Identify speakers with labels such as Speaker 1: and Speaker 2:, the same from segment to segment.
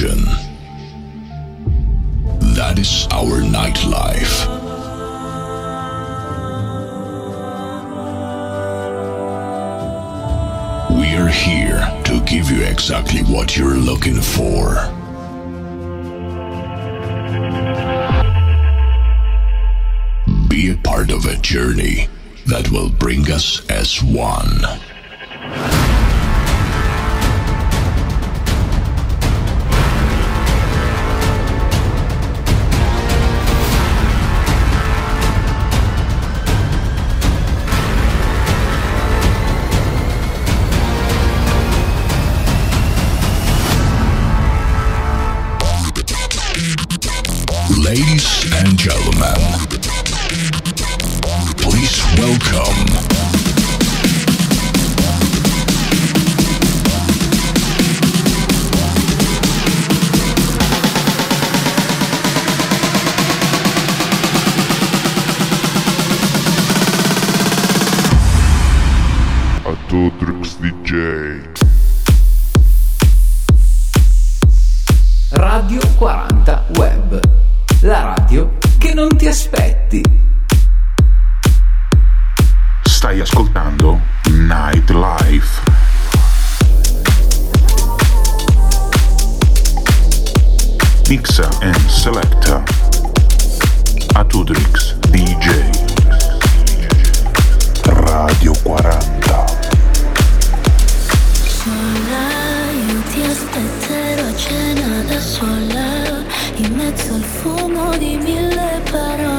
Speaker 1: Production. Mixa and Selecta Atudrix DJ Radio 40
Speaker 2: Sola io ti aspetterò a cena da sola In mezzo al fumo di mille parole.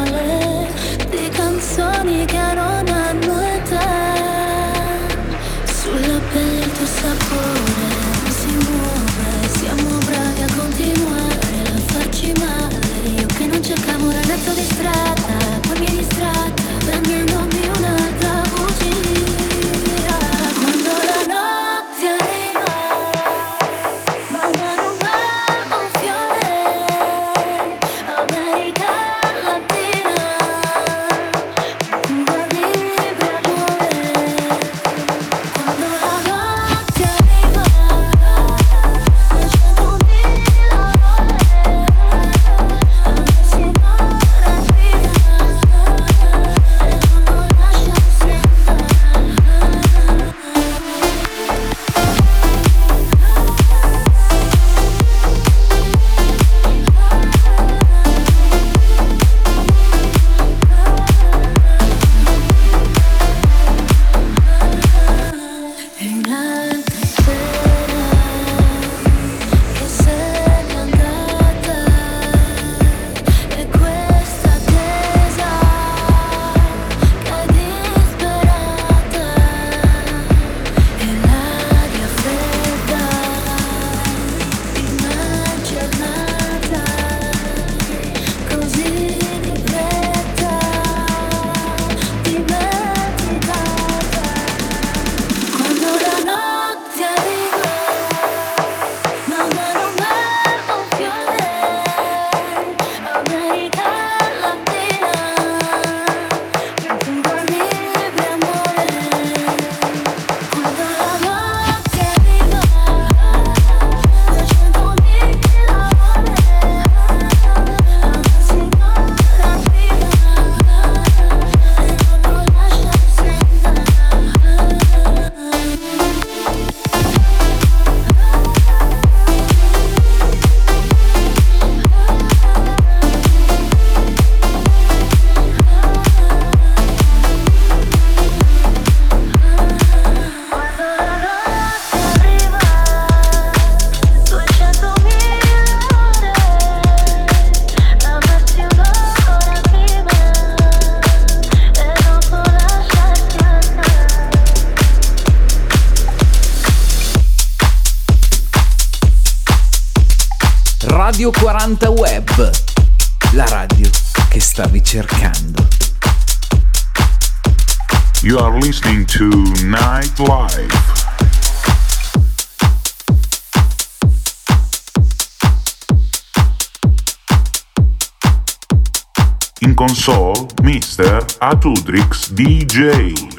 Speaker 2: Atudrix DJ.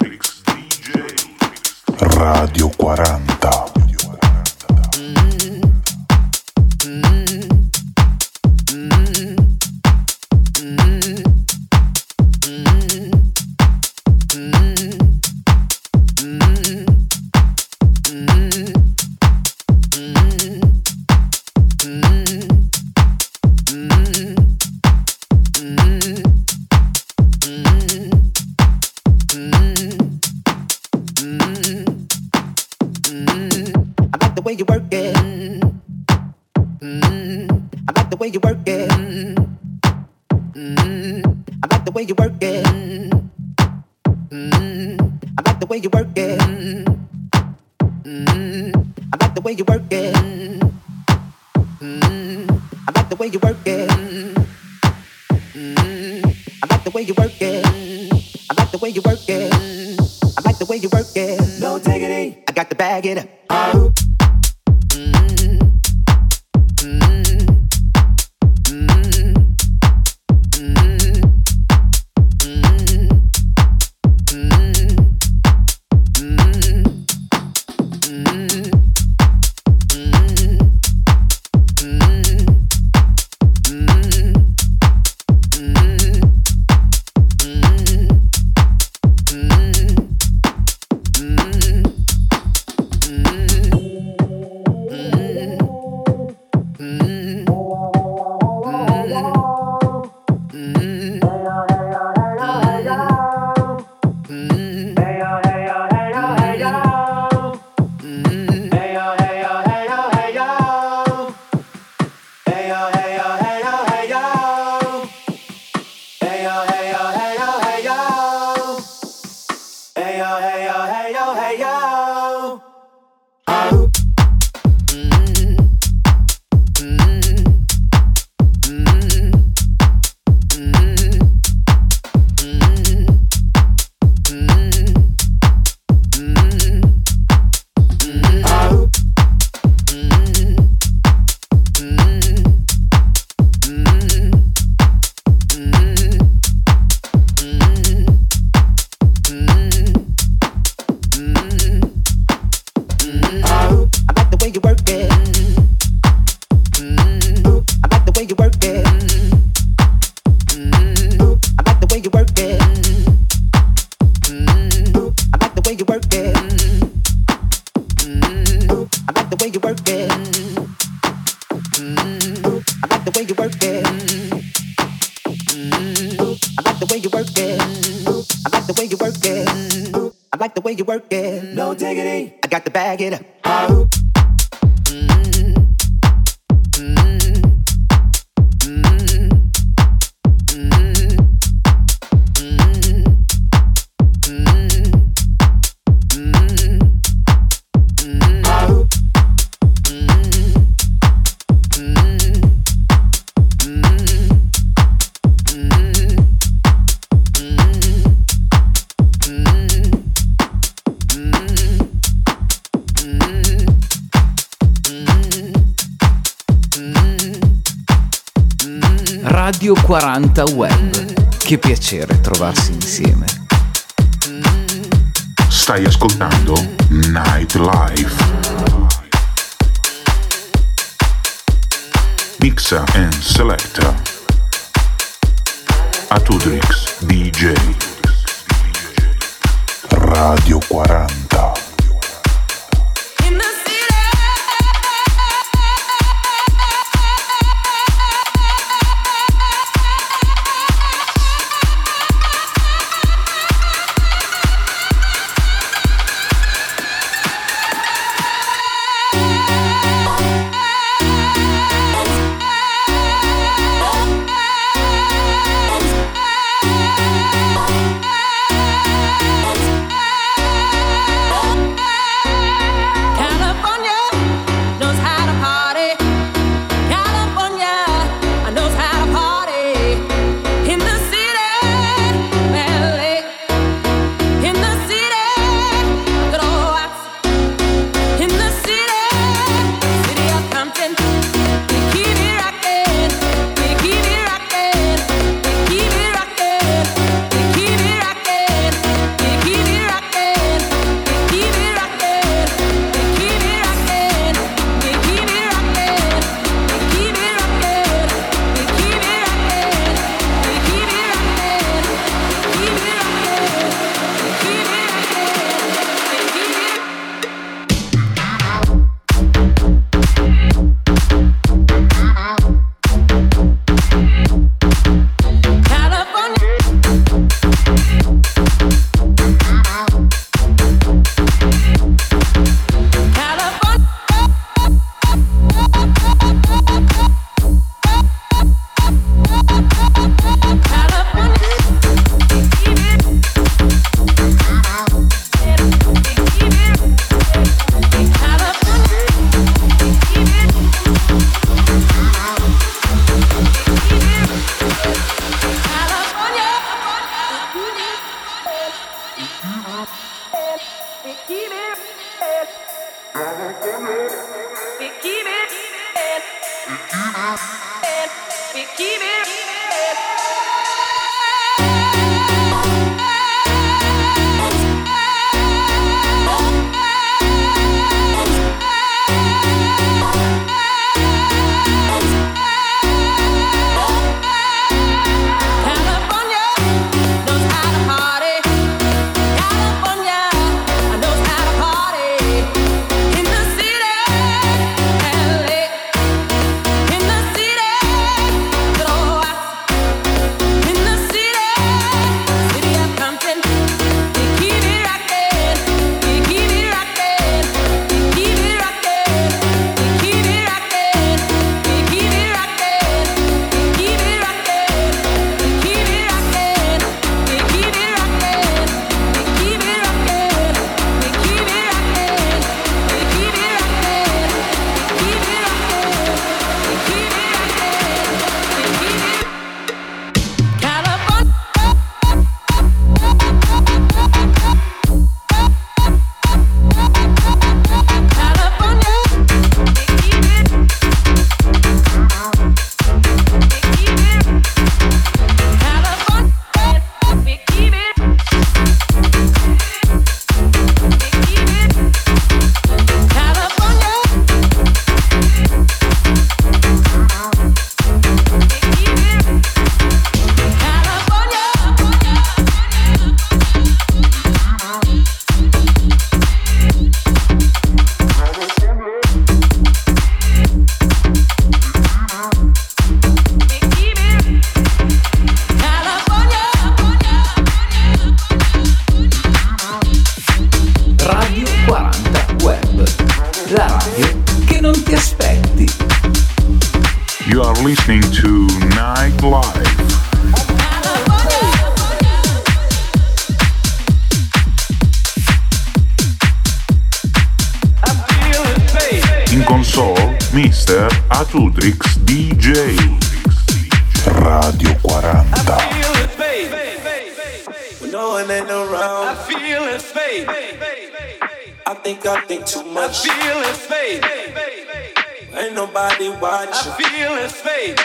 Speaker 2: 40 Web. Keep it. watch. I feel it fade.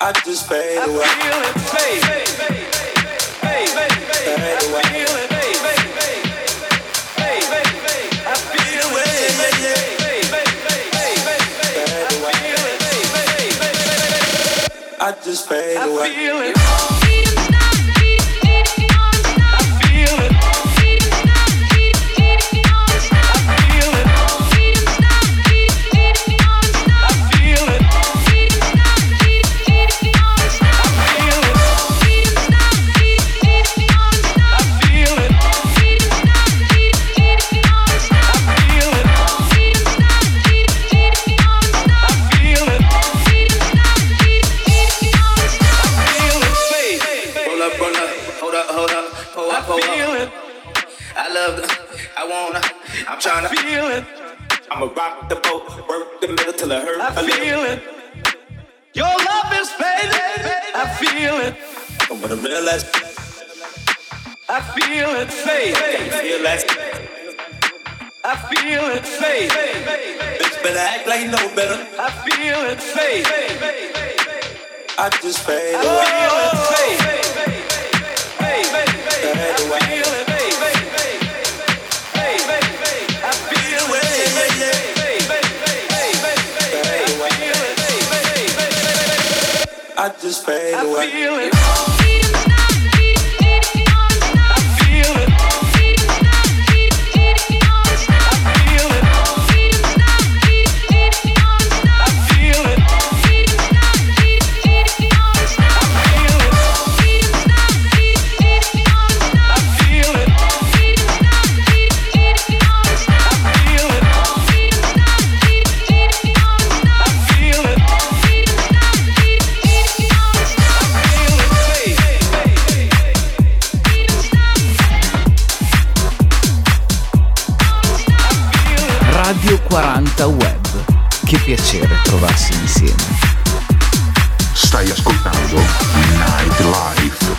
Speaker 2: I just fade away. I feel it fade. Fade away. I feel it I just fade away. I feel it. I'ma rock the boat, work the middle till it hurt. I feel little. it. Your love is fading. I feel it. I'm gonna realize. I feel it fade. Feel that. I feel
Speaker 3: it fade. Bitch, better act like you know
Speaker 1: better. I feel it fade. I just fade. I feel it fade.
Speaker 3: Fade away. fade away. trovarsi insieme.
Speaker 1: Stai ascoltando Night Nightlife.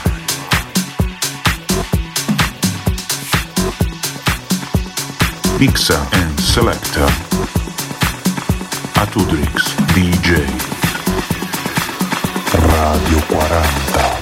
Speaker 1: Mixa and Selecta Atudrix DJ Radio 40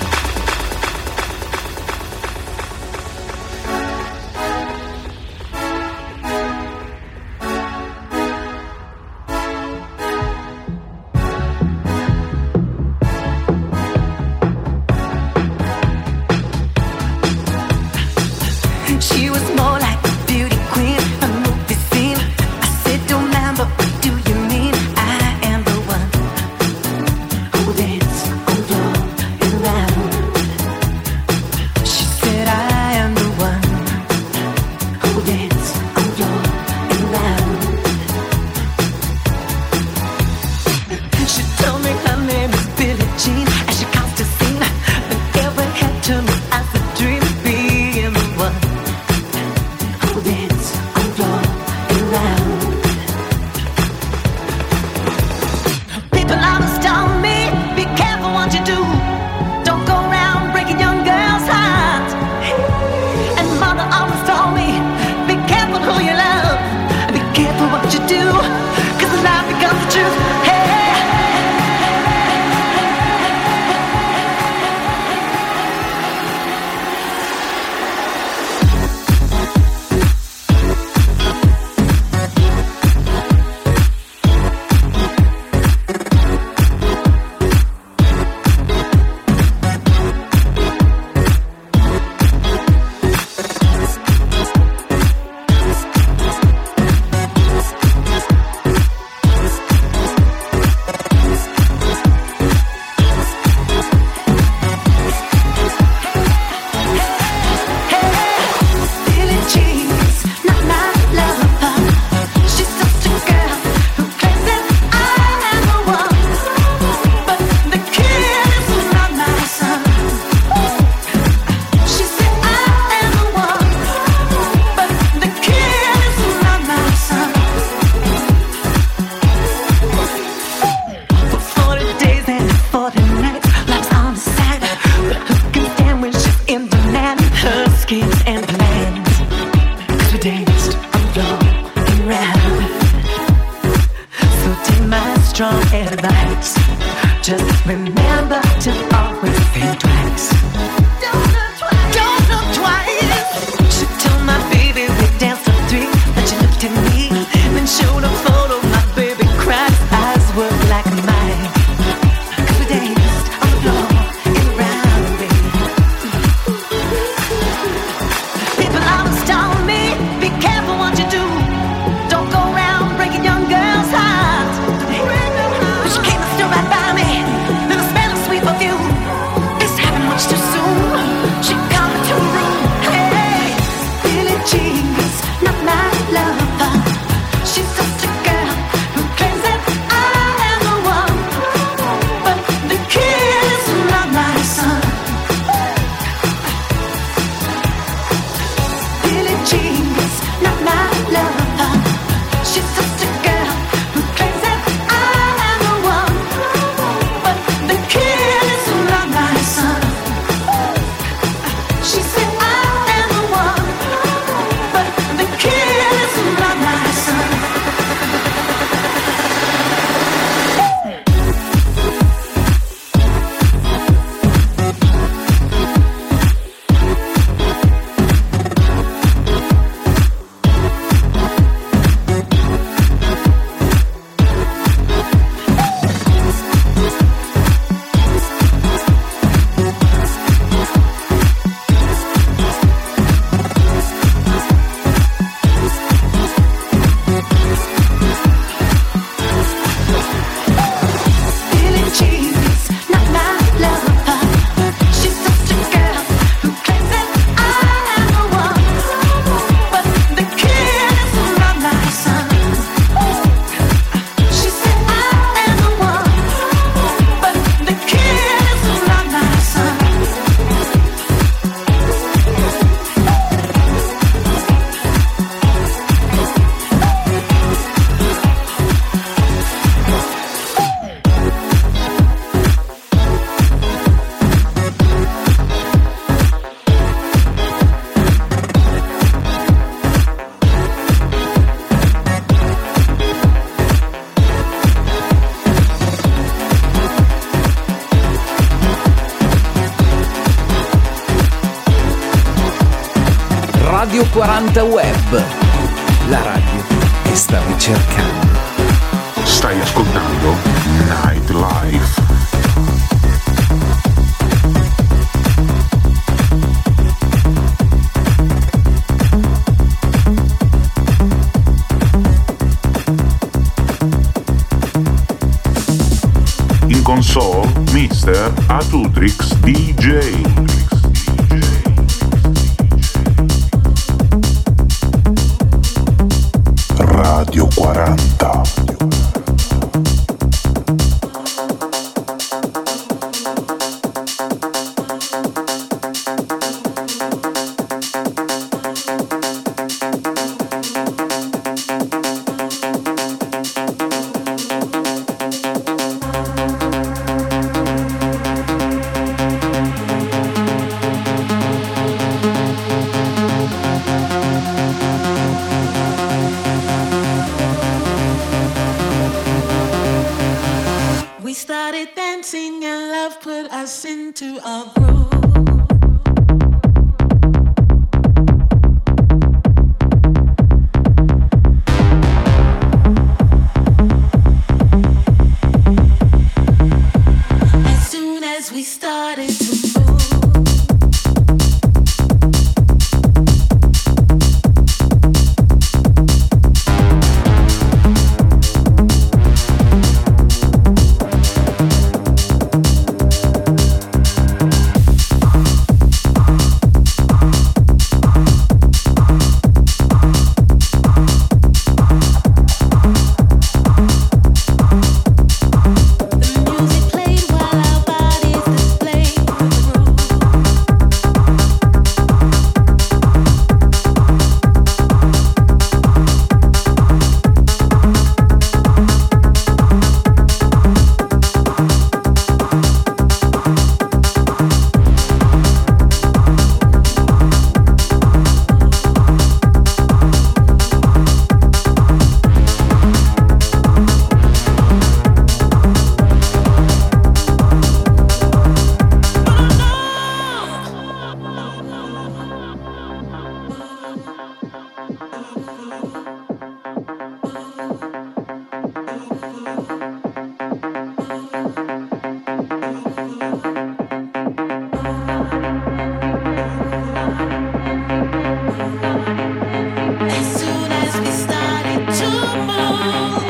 Speaker 4: Oh.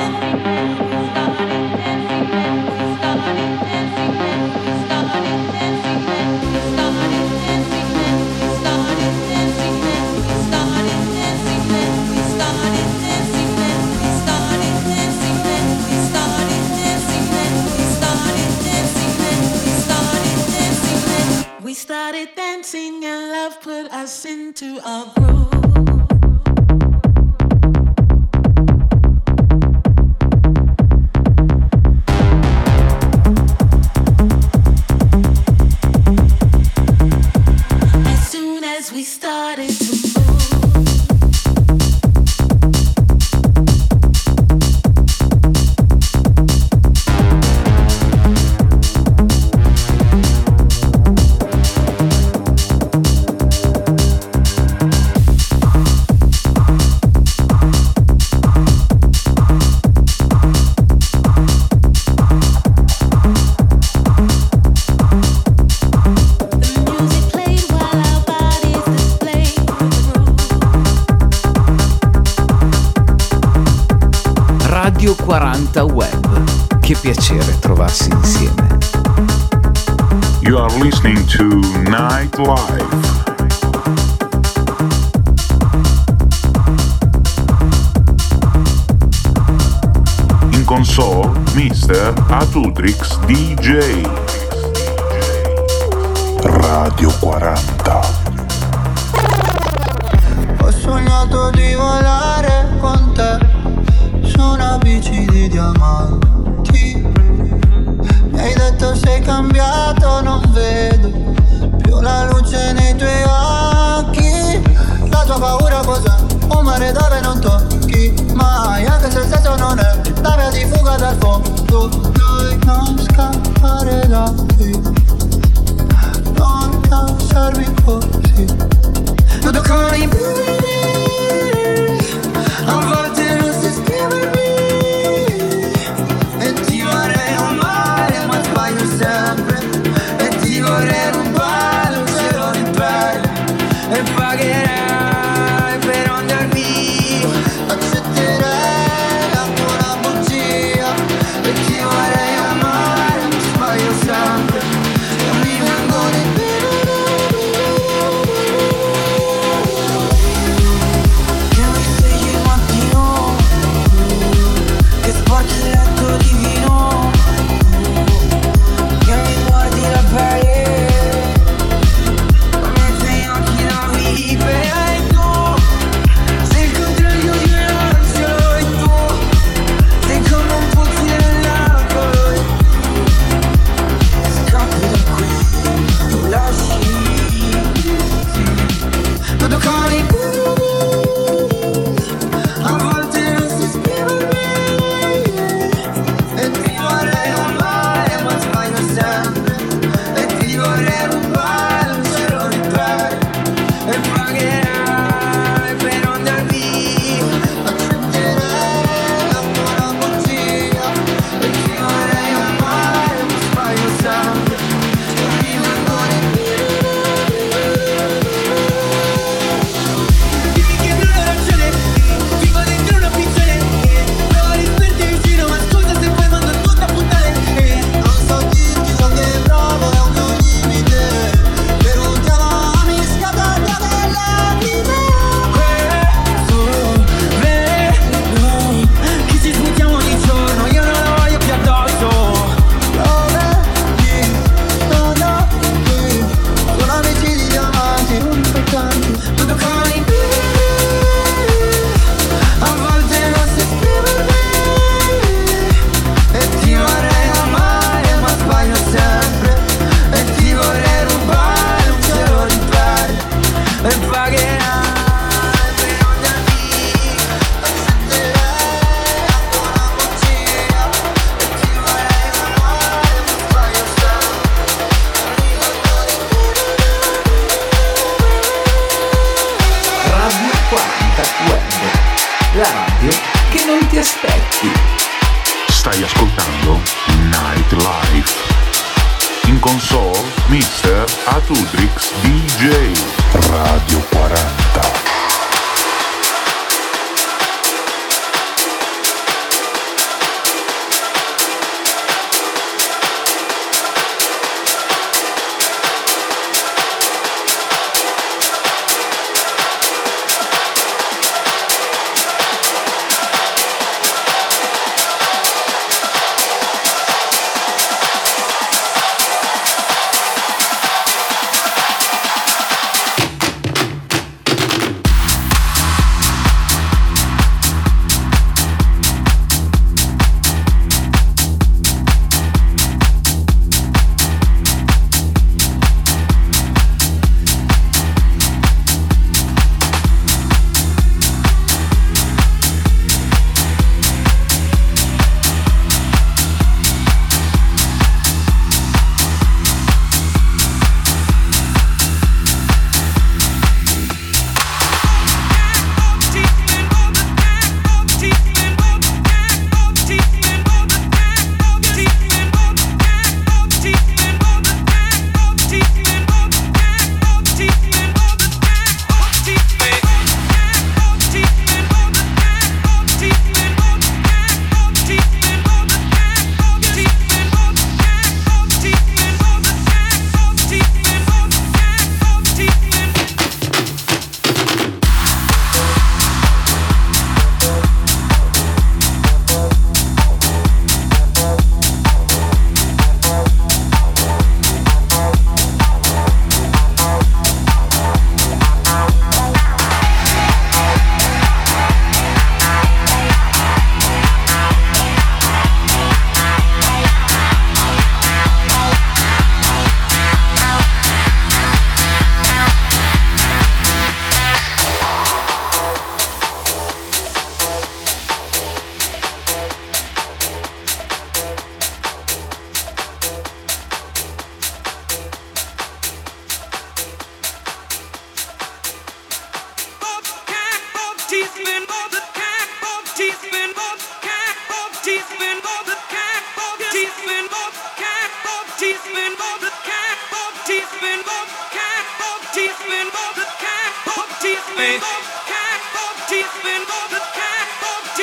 Speaker 4: qui mai Anche se il senso non è. La via di fuga dal fondo Noi non scappare da qui. Non lasciarmi così Non toccare i
Speaker 1: piedi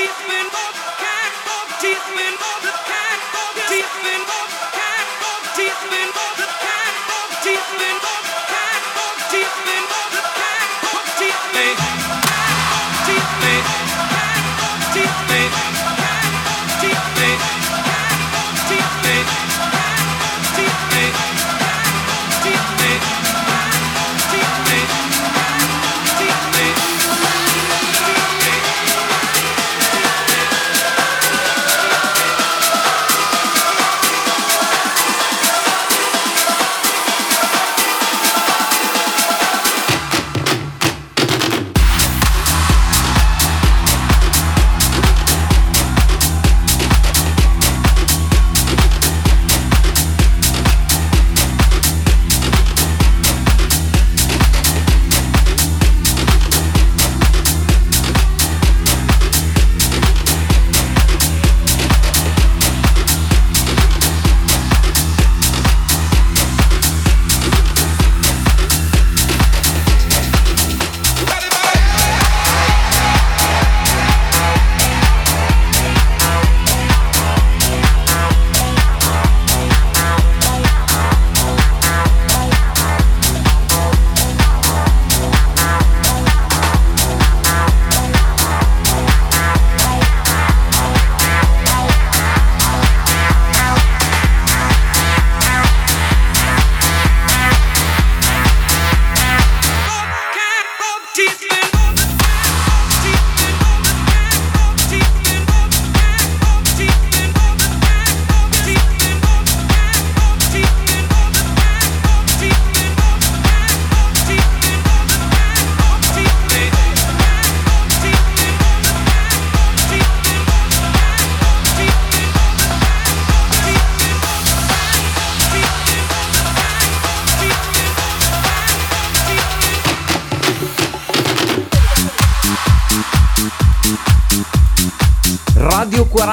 Speaker 1: Deep in,
Speaker 5: can't go deep in, can't go deep
Speaker 3: in.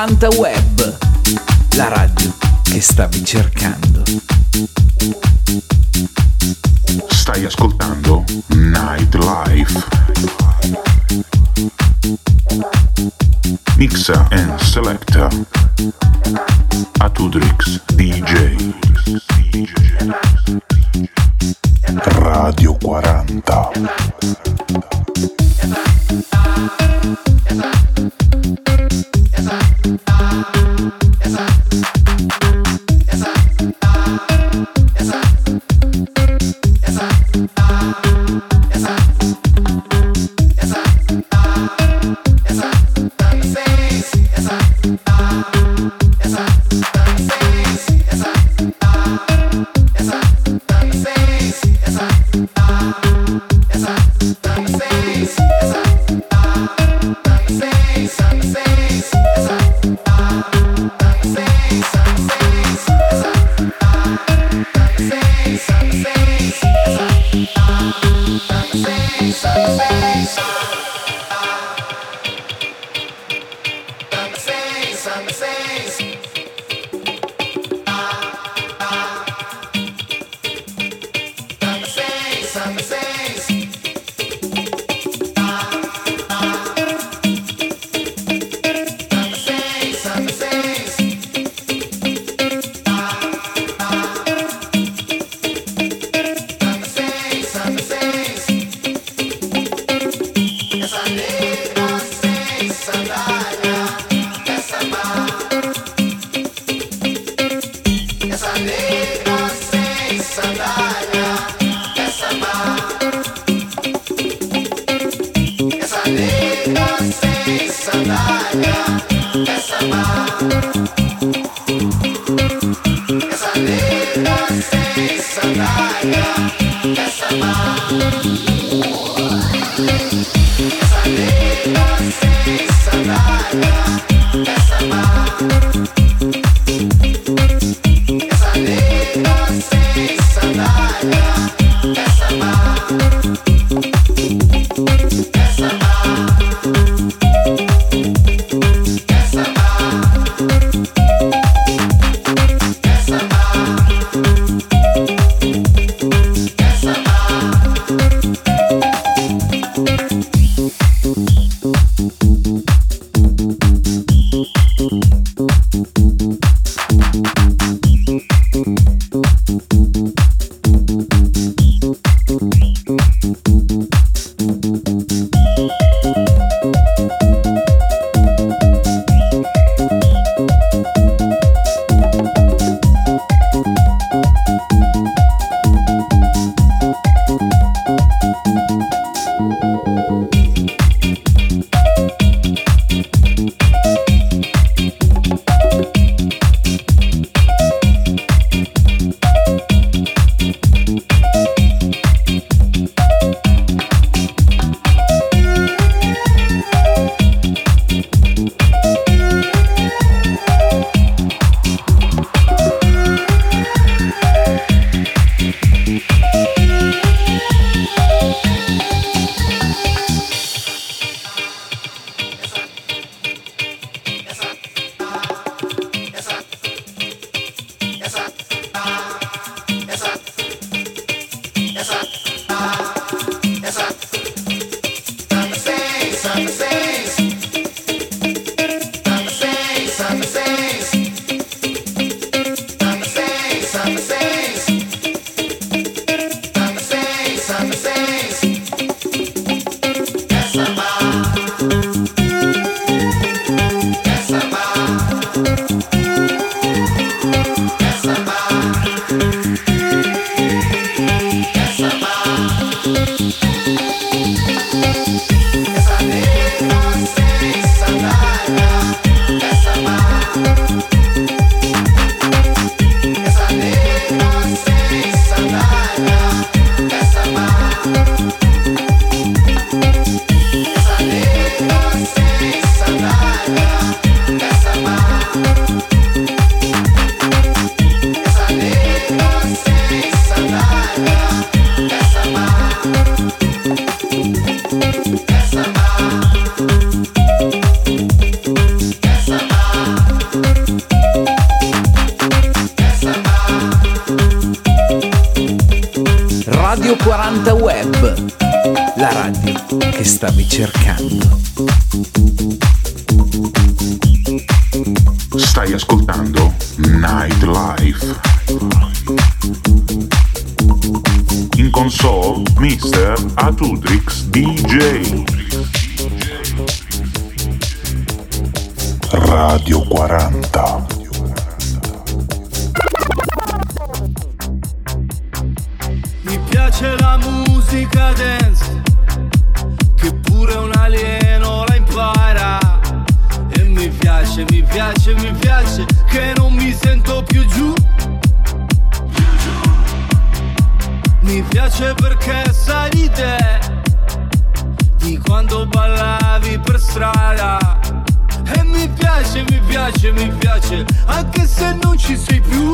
Speaker 3: 80 Web, la radio che stavi cercando.
Speaker 1: Stai ascoltando Nightlife. Mixa and selecta Atudrix DJ. Radio 40. Stai ascoltando Nightlife. In console, Mr. Atudrix DJ. Radio 40.
Speaker 6: Mi piace la musica dance, piace, mi piace, mi piace, che non mi sento più giù. Mi piace perché sai di te, di quando ballavi per strada. E mi piace, mi piace, mi piace, anche se non ci sei più.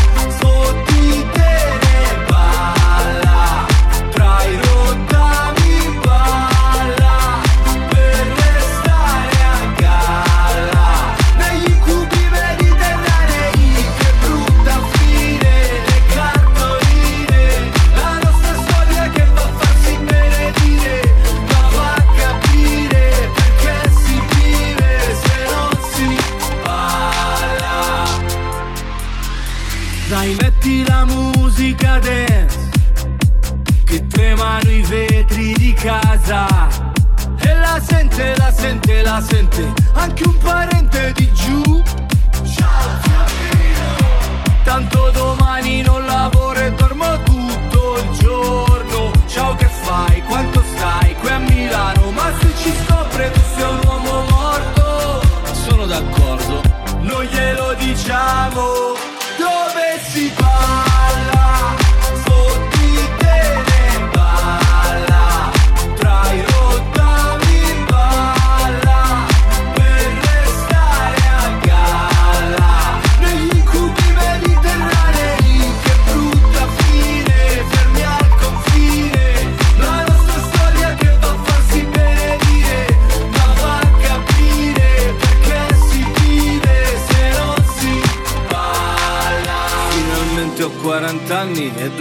Speaker 6: Casa. E la sente, la sente, la sente. Anche un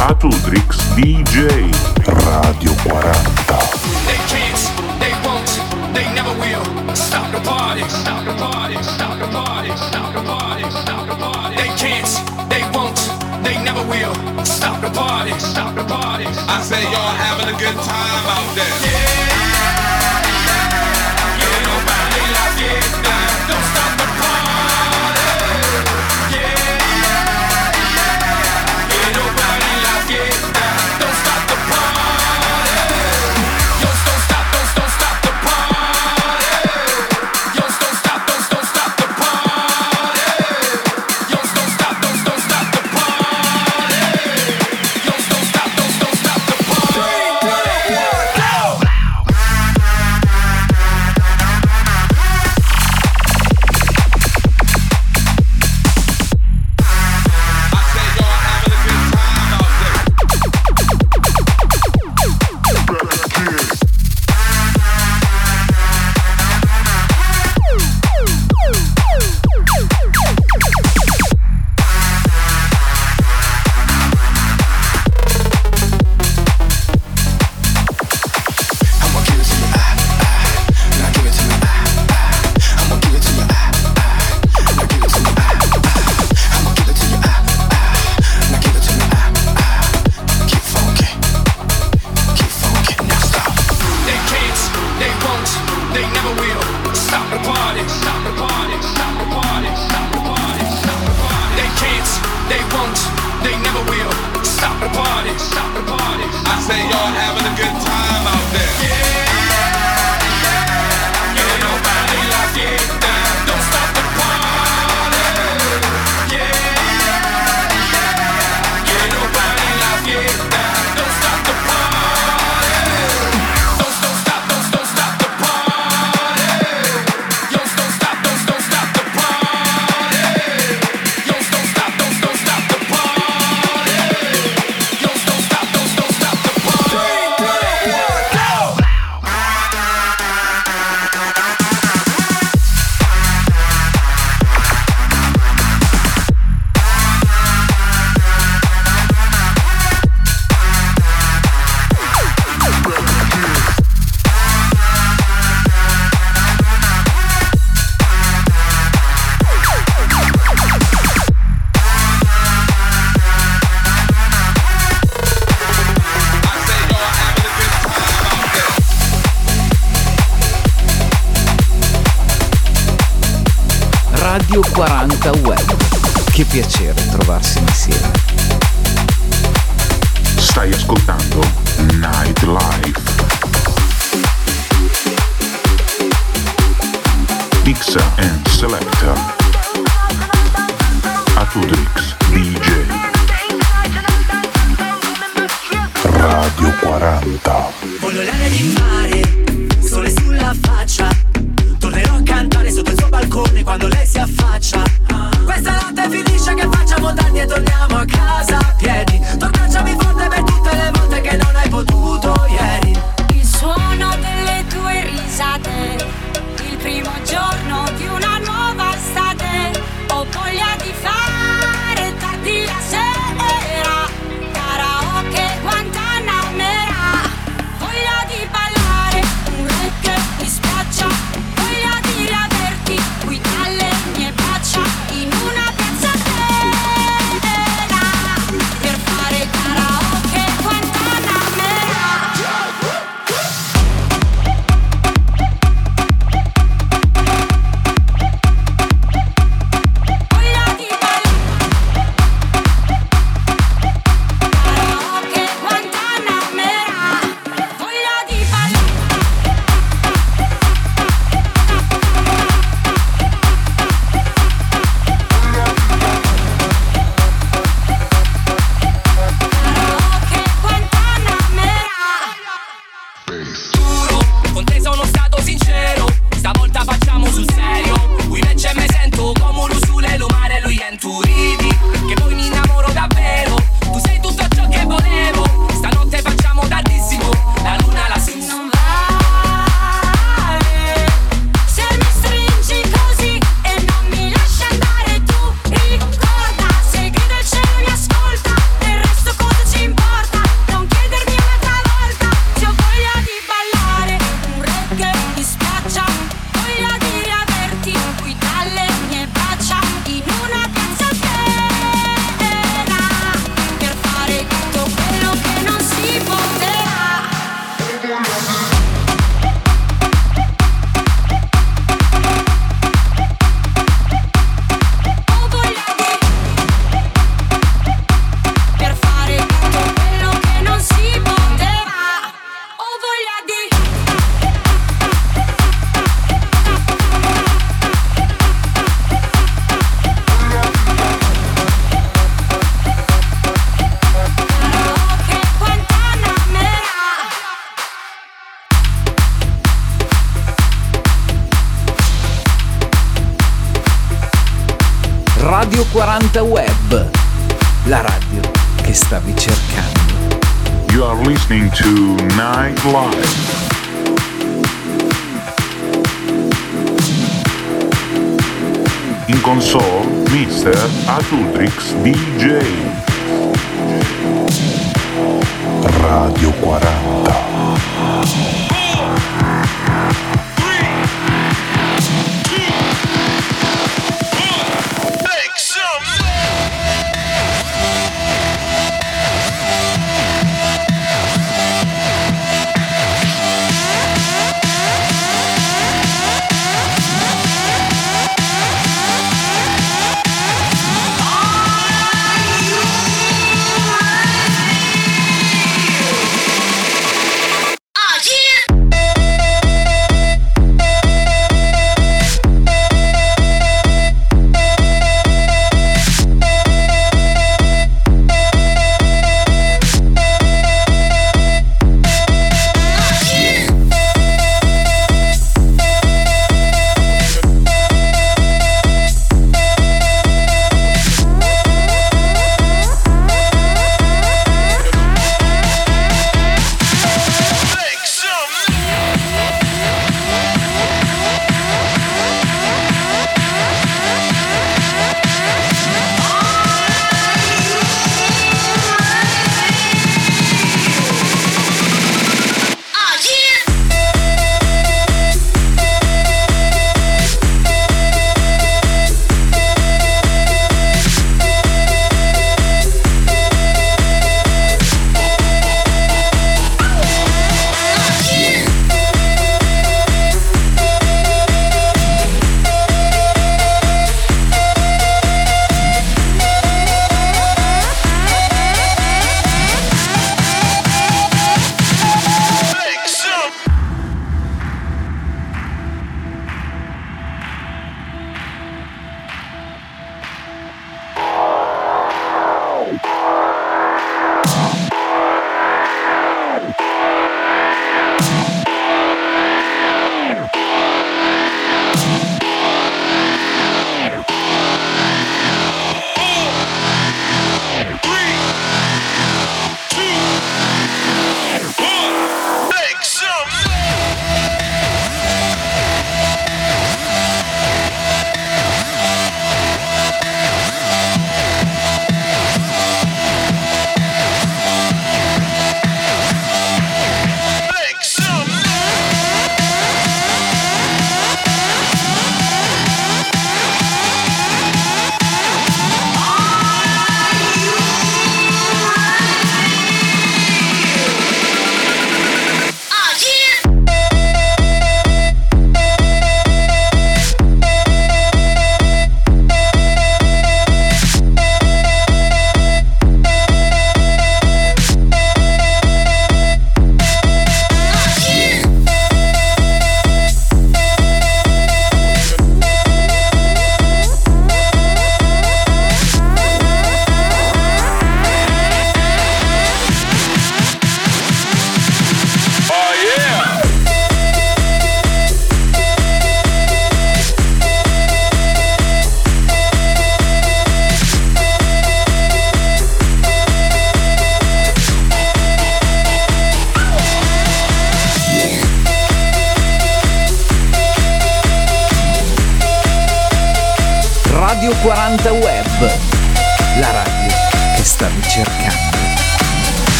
Speaker 1: Mr. Atudrix DJ. Radio 40.
Speaker 7: They can't, they won't, they never will stop the party. Stop the party. Stop the party. Stop the party. Stop the party. They can't, they won't, they never will stop the party. Stop the party. I say y'all having a good time out there.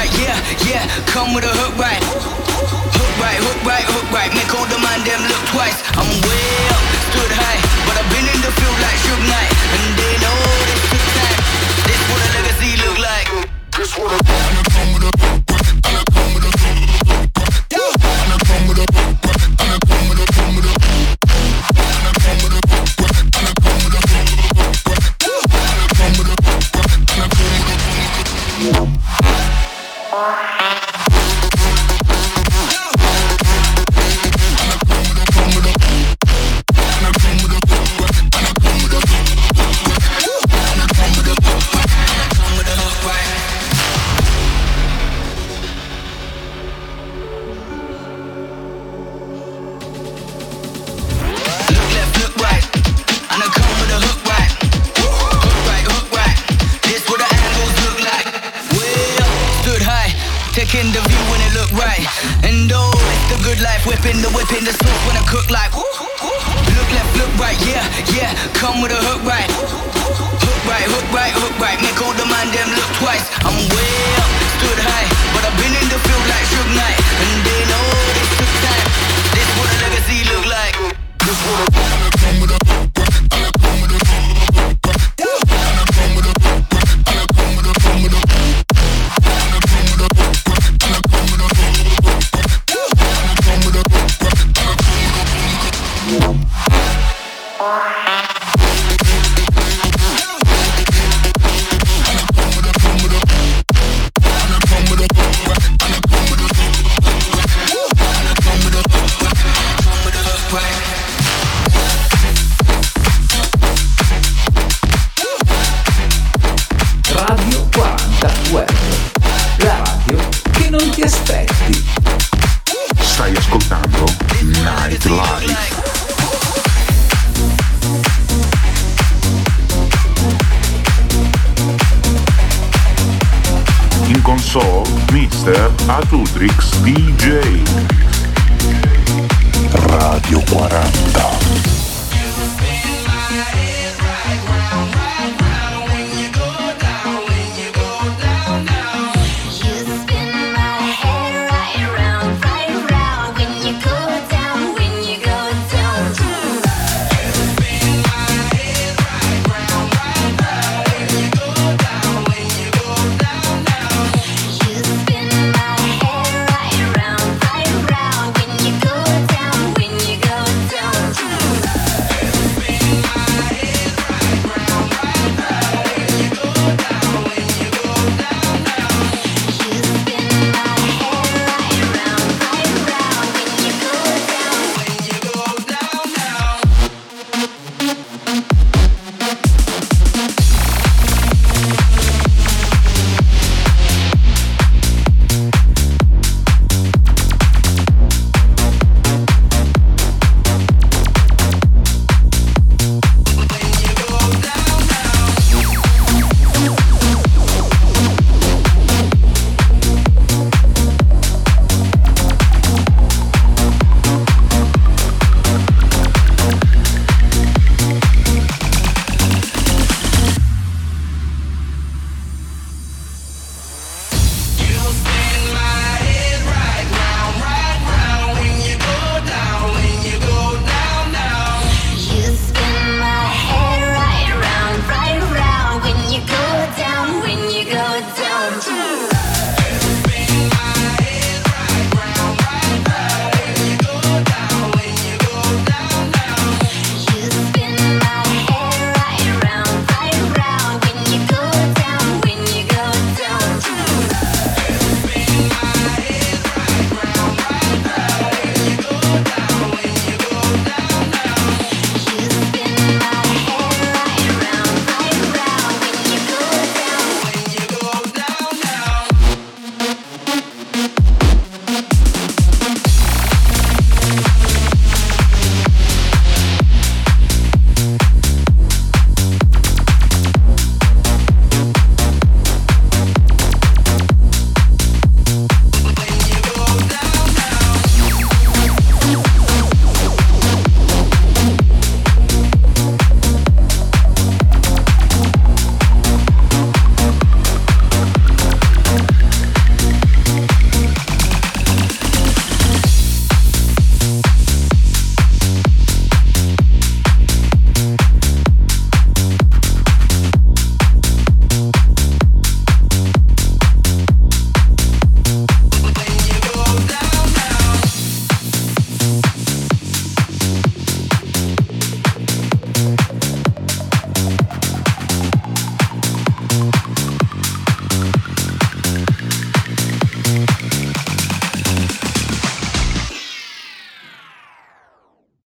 Speaker 8: right, yeah, yeah. Come with a hook right. Hook right, hook right, hook right. Make all the mind them look twice. I'm way up, stood high, but I've been in the field like Suge Knight, and they know this took time. This what a legacy look like. This what a. Come with a.
Speaker 9: Matrix DJ Radio 40